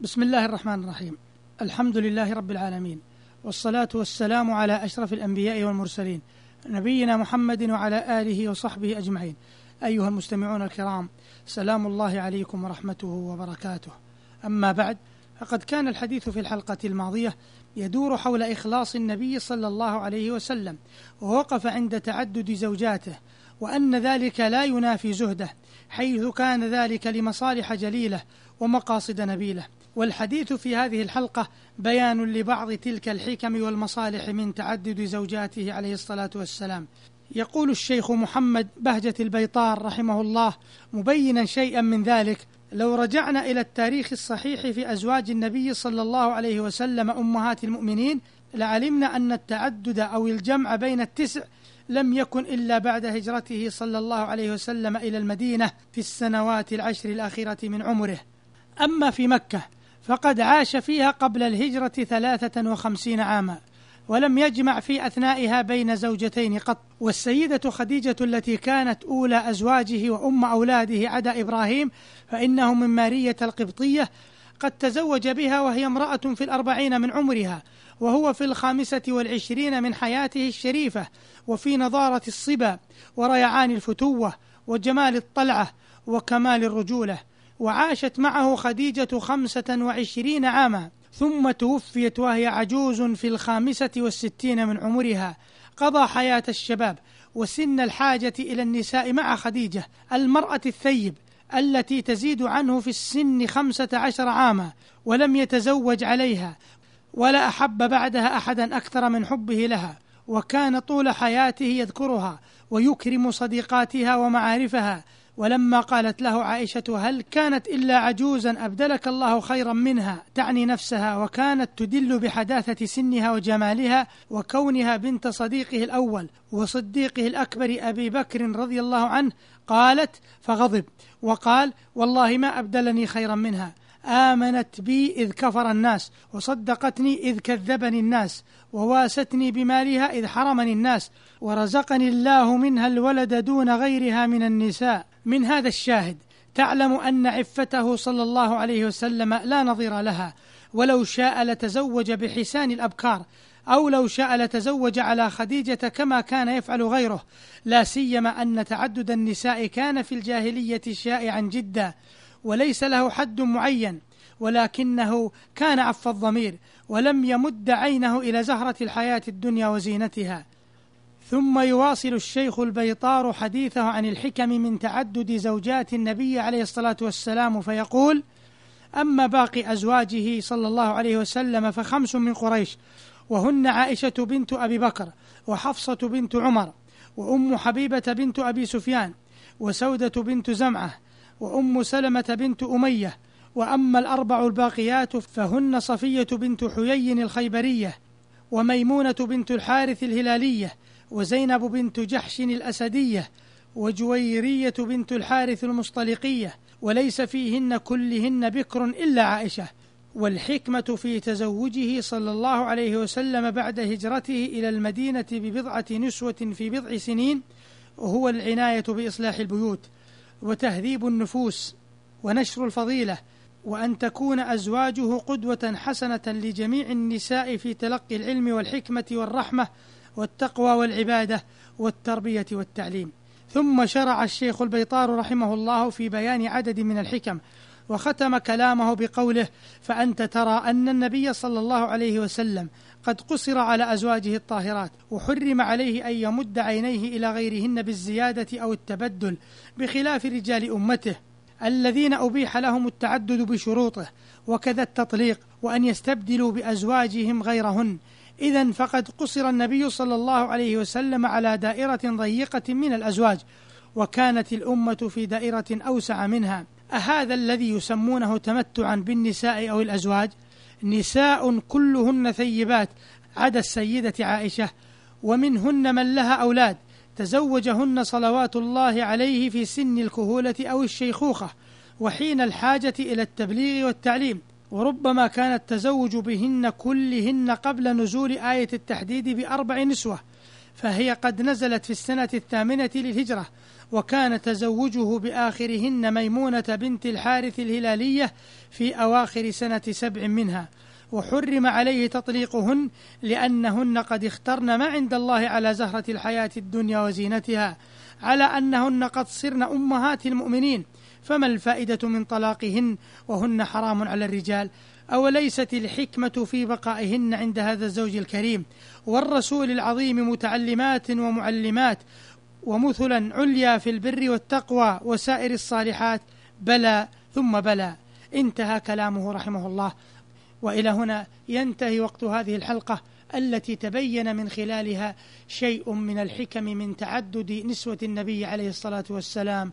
بسم الله الرحمن الرحيم. الحمد لله رب العالمين والصلاة والسلام على أشرف الأنبياء والمرسلين نبينا محمد وعلى آله وصحبه أجمعين. أيها المستمعون الكرام سلام الله عليكم ورحمته وبركاته. أما بعد فقد كان الحديث في الحلقة الماضية يدور حول إخلاص النبي صلى الله عليه وسلم ووقف عند تعدد زوجاته وأن ذلك لا ينافي زهده حيث كان ذلك لمصالح جليلة ومقاصد نبيله. والحديث في هذه الحلقة بيان لبعض تلك الحكم والمصالح من تعدد زوجاته عليه الصلاة والسلام. يقول الشيخ محمد بهجة البيطار رحمه الله مبينا شيئا من ذلك لو رجعنا إلى التاريخ الصحيح في أزواج النبي صلى الله عليه وسلم أمهات المؤمنين لعلمنا أن التعدد أو الجمع بين التسع لم يكن إلا بعد هجرته صلى الله عليه وسلم إلى المدينة في السنوات العشر الأخيرة من عمره. أما في مكة فقد عاش فيها قبل الهجرة ثلاثة وخمسين عاما ولم يجمع في أثنائها بين زوجتين قط. والسيدة خديجة التي كانت أولى أزواجه وأم أولاده عدا إبراهيم فإنه من مارية القبطية قد تزوج بها وهي امرأة في الأربعين من عمرها وهو في الخامسة والعشرين من حياته الشريفة وفي نضارة الصبا وريعان الفتوة وجمال الطلعة وكمال الرجولة. وعاشت معه خديجة خمسة وعشرين عاما ثم توفيت وهي عجوز في الخامسة والستين من عمرها. قضى حياة الشباب وسن الحاجة إلى النساء مع خديجة المرأة الثيب التي تزيد عنه في السن خمسة عشر عاما ولم يتزوج عليها ولا أحب بعدها أحدا أكثر من حبه لها. وكان طول حياته يذكرها ويكرم صديقاتها ومعارفها. ولما قالت له عائشة هل كانت إلا عجوزا أبدلك الله خيرا منها تعني نفسها وكانت تدل بحداثة سنها وجمالها وكونها بنت صديقه الأول وصديقه الأكبر أبي بكر رضي الله عنه قالت فغضب وقال والله ما أبدلني خيرا منها آمنت بي إذ كفر الناس وصدقتني إذ كذبني الناس وواستني بمالها إذ حرمني الناس ورزقني الله منها الولد دون غيرها من النساء. من هذا الشاهد تعلم أن عفته صلى الله عليه وسلم لا نظير لها ولو شاء لتزوج بحسان الأبكار أو لو شاء لتزوج على خديجة كما كان يفعل غيره لا سيما أن تعدد النساء كان في الجاهلية شائعا جدا. وليس له حد معين ولكنه كان عف الضمير ولم يمد عينه إلى زهرة الحياة الدنيا وزينتها. ثم يواصل الشيخ البيطار حديثه عن الحكم من تعدد زوجات النبي عليه الصلاة والسلام فيقول أما باقي أزواجه صلى الله عليه وسلم فخمس من قريش وهن عائشة بنت أبي بكر وحفصة بنت عمر وأم حبيبة بنت أبي سفيان وسودة بنت زمعة وأم سلمة بنت أمية وأما الأربع الباقيات فهن صفية بنت حيي الخيبرية وميمونة بنت الحارث الهلالية وزينب بنت جحش الأسدية وجويرية بنت الحارث المصطلقية وليس فيهن كلهن بكر إلا عائشة. والحكمة في تزوجه صلى الله عليه وسلم بعد هجرته إلى المدينة ببضعة نسوة في بضع سنين وهو العناية بإصلاح البيوت. وتهذيب النفوس ونشر الفضيلة وأن تكون أزواجه قدوة حسنة لجميع النساء في تلقي العلم والحكمة والرحمة والتقوى والعبادة والتربية والتعليم. ثم شرع الشيخ البيطار رحمه الله في بيان عدد من الحكم وختم كلامه بقوله فأنت ترى أن النبي صلى الله عليه وسلم قد قصر على أزواجه الطاهرات وحرم عليه أن يمد عينيه إلى غيرهن بالزيادة أو التبدل بخلاف رجال أمته الذين أبيح لهم التعدد بشروطه وكذا التطليق وأن يستبدلوا بأزواجهم غيرهن. إذا فقد قصر النبي صلى الله عليه وسلم على دائرة ضيقة من الأزواج وكانت الأمة في دائرة أوسع منها. أهذا الذي يسمونه تمتعا بالنساء أو الأزواج؟ نساء كلهن ثيبات عدا السيدة عائشة ومنهن من لها أولاد تزوجهن صلوات الله عليه في سن الكهولة أو الشيخوخة وحين الحاجة إلى التبليغ والتعليم وربما كان التزوج بهن كلهن قبل نزول آية التحديد بأربع نسوة. فهي قد نزلت في السنة الثامنة للهجرة وكان تزوجه بآخرهن ميمونة بنت الحارث الهلالية في أواخر سنة سبع منها وحرم عليه تطليقهن لأنهن قد اخترن ما عند الله على زهرة الحياة الدنيا وزينتها على أنهن قد صرن أمهات المؤمنين فما الفائدة من طلاقهن وهن حرام على الرجال؟ أوليست الحكمة في بقائهن عند هذا الزوج الكريم؟ والرسول العظيم متعلمات ومعلمات ومثلا عليا في البر والتقوى وسائر الصالحات بلى ثم بلى. انتهى كلامه رحمه الله. وإلى هنا ينتهي وقت هذه الحلقة التي تبين من خلالها شيء من الحكم من تعدد نسوة النبي عليه الصلاة والسلام